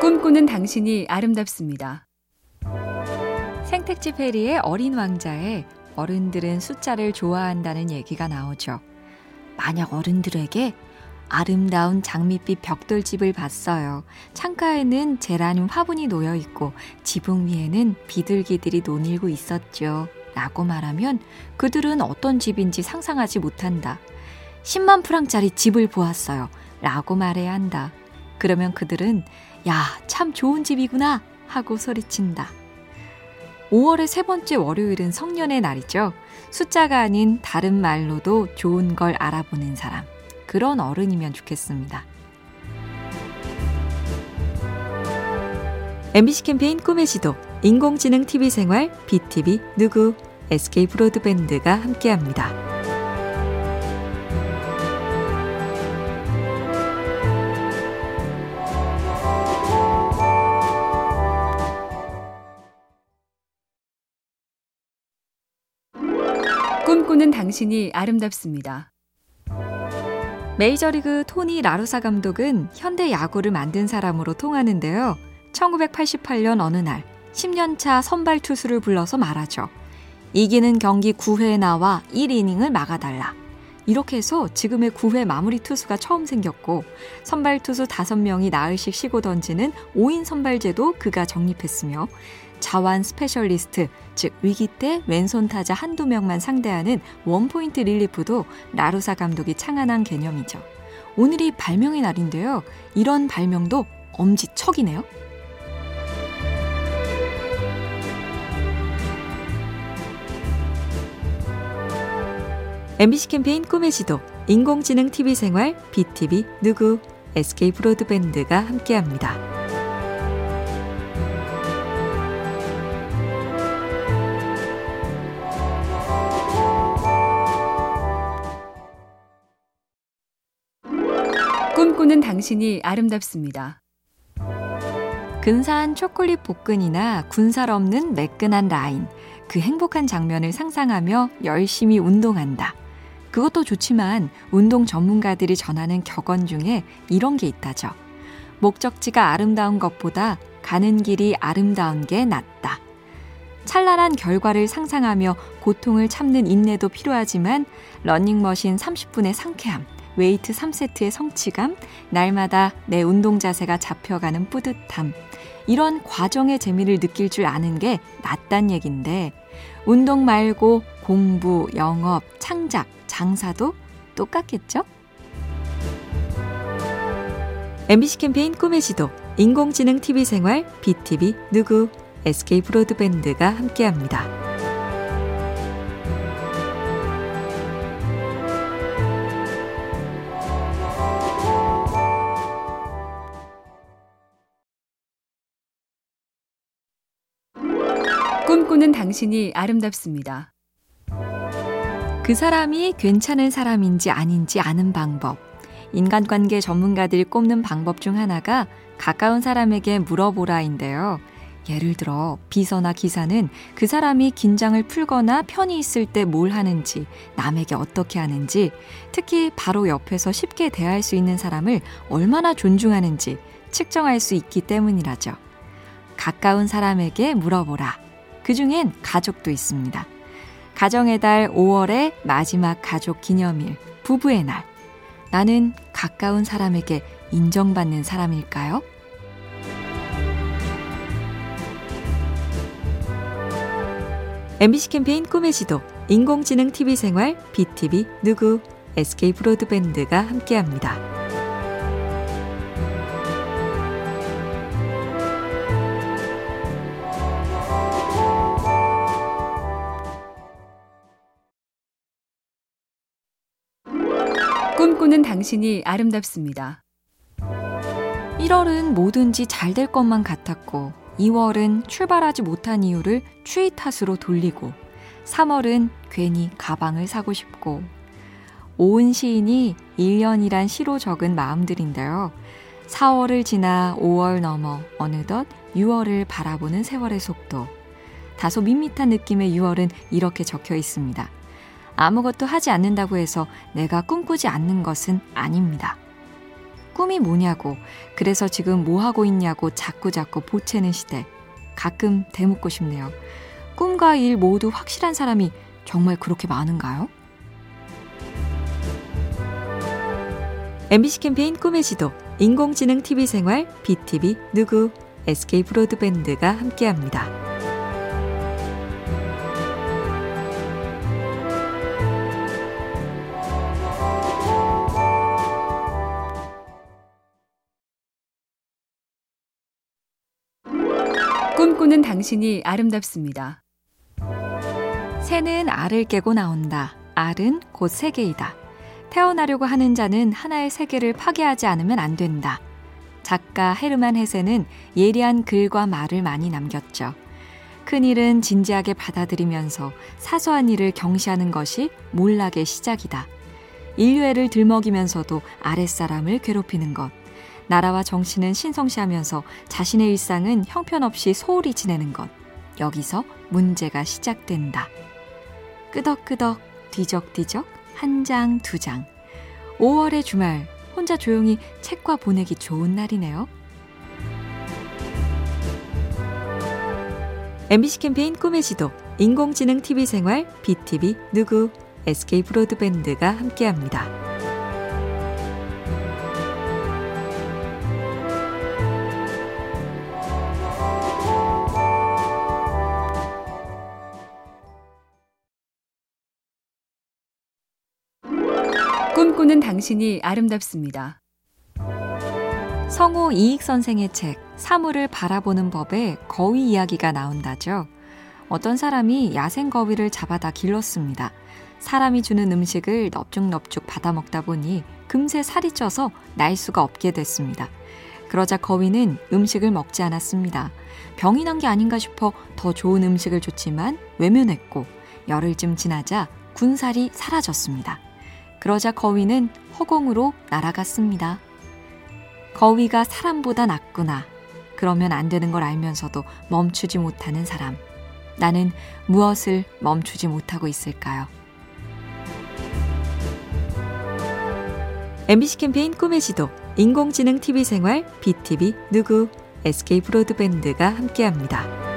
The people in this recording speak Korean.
꿈꾸는 당신이 아름답습니다. 생택지 페리의 어린 왕자에 어른들은 숫자를 좋아한다는 얘기가 나오죠. 만약 어른들에게 아름다운 장밋빛 벽돌집을 봤어요. 창가에는 제라늄 화분이 놓여 있고 지붕 위에는 비둘기들이 논일고 있었죠. 라고 말하면 그들은 어떤 집인지 상상하지 못한다. 10만 프랑짜리 집을 보았어요. 라고 말해야 한다. 그러면 그들은 야, 참 좋은 집이구나 하고 소리친다. 5월의 세 번째 월요일은 성년의 날이죠. 숫자가 아닌 다른 말로도 좋은 걸 알아보는 사람. 그런 어른이면 좋겠습니다. MBC 캠페인 꿈의 지도, 인공지능 TV 생활, BTV 누구, SK 브로드밴드가 함께합니다. 꿈꾸는 당신이 아름답습니다. 메이저리그 토니 라루사 감독은 현대 야구를 만든 사람으로 통하는데요. 1988년 어느 날 10년차 선발 투수를 불러서 말하죠. 이기는 경기 9회에 나와 1이닝을 막아달라. 이렇게 해서 지금의 9회 마무리 투수가 처음 생겼고 선발 투수 5명이 나흘씩 쉬고 던지는 5인 선발제도 그가 정립했으며 좌완 specialist, 즉 위기 때 왼손 타자 한두 명만 상대하는 원포인트 릴리프도 라루사 감독이 창안한 개념이죠. 오늘이 발명의 날인데요. 이런 발명도 엄지척이네요. MBC 캠페인 꿈의 지도, 인공지능 TV 생활, BTV 누구, SK 브로드밴드가 함께합니다. 꿈꾸는 당신이 아름답습니다. 근사한 초콜릿 복근이나 군살 없는 매끈한 라인, 그 행복한 장면을 상상하며 열심히 운동한다. 그것도 좋지만 운동 전문가들이 전하는 격언 중에 이런 게 있다죠. 목적지가 아름다운 것보다 가는 길이 아름다운 게 낫다. 찬란한 결과를 상상하며 고통을 참는 인내도 필요하지만 러닝머신 30분의 상쾌함, 웨이트 3세트의 성취감, 날마다 내 운동 자세가 잡혀가는 뿌듯함, 이런 과정의 재미를 느낄 줄 아는 게 낫단 얘긴데, 운동 말고 공부, 영업, 창작, 장사도 똑같겠죠? MBC 캠페인 꿈의 지도, 인공지능 TV 생활, BTV 누구, SK 브로드밴드가 함께합니다. 꿈꾸는 당신이 아름답습니다. 그 사람이 괜찮은 사람인지 아닌지 아는 방법. 인간관계 전문가들이 꼽는 방법 중 하나가 가까운 사람에게 물어보라인데요. 예를 들어 비서나 기사는 그 사람이 긴장을 풀거나 편히 있을 때 뭘 하는지, 남에게 어떻게 하는지, 특히 바로 옆에서 쉽게 대할 수 있는 사람을 얼마나 존중하는지 측정할 수 있기 때문이라죠. 가까운 사람에게 물어보라. 그 중엔 가족도 있습니다. 가정의 달 5월의 마지막 가족 기념일, 부부의 날. 나는 가까운 사람에게 인정받는 사람일까요? MBC 캠페인 꿈의 지도, 인공지능 TV 생활, BTV 누구, SK 브로드밴드가 함께합니다. 꿈꾸는 당신이 아름답습니다. 1월은 뭐든지 잘 될 것만 같았고, 2월은 출발하지 못한 이유를 추위 탓으로 돌리고, 3월은 괜히 가방을 사고 싶고, 오은 시인이 1년이란 시로 적은 마음들인데요. 4월을 지나 5월 넘어 어느덧 6월을 바라보는 세월의 속도. 다소 밋밋한 느낌의 6월은 이렇게 적혀 있습니다. 아무것도 하지 않는다고 해서 내가 꿈꾸지 않는 것은 아닙니다. 꿈이 뭐냐고, 그래서 지금 뭐 하고 있냐고 자꾸자꾸 보채는 시대. 가끔 대묻고 싶네요. 꿈과 일 모두 확실한 사람이 정말 그렇게 많은가요? MBC 캠페인 꿈의 지도, 인공지능 TV 생활, BTV 누구, SK 브로드밴드가 함께합니다. 꿈꾸는 당신이 아름답습니다. 새는 알을 깨고 나온다. 알은 곧 세계이다. 태어나려고 하는 자는 하나의 세계를 파괴하지 않으면 안 된다. 작가 헤르만 헤세는 예리한 글과 말을 많이 남겼죠. 큰 일은 진지하게 받아들이면서 사소한 일을 경시하는 것이 몰락의 시작이다. 인류애를 들먹이면서도 아랫사람을 괴롭히는 것. 나라와 정신은 신성시하면서 자신의 일상은 형편없이 소홀히 지내는 것. 여기서 문제가 시작된다. 끄덕끄덕, 뒤적뒤적, 한 장, 두 장. 5월의 주말, 혼자 조용히 책과 보내기 좋은 날이네요. MBC 캠페인 꿈의 지도, 인공지능 TV 생활, BTV 누구, SK 브로드밴드가 함께합니다. 꿈꾸는 당신이 아름답습니다. 성우 이익 선생의 책 사물을 바라보는 법에 거위 이야기가 나온다죠. 어떤 사람이 야생 거위를 잡아다 길렀습니다. 사람이 주는 음식을 넙죽넙죽 받아 먹다 보니 금세 살이 쪄서 날 수가 없게 됐습니다. 그러자 거위는 음식을 먹지 않았습니다. 병이 난 게 아닌가 싶어 더 좋은 음식을 줬지만 외면했고 열흘쯤 지나자 군살이 사라졌습니다. 그러자 거위는 허공으로 날아갔습니다. 거위가 사람보다 낫구나. 그러면 안 되는 걸 알면서도 멈추지 못하는 사람. 나는 무엇을 멈추지 못하고 있을까요? MBC 캠페인 꿈의 지도, 인공지능 TV 생활, BTV 누구, SK 브로드밴드가 함께합니다.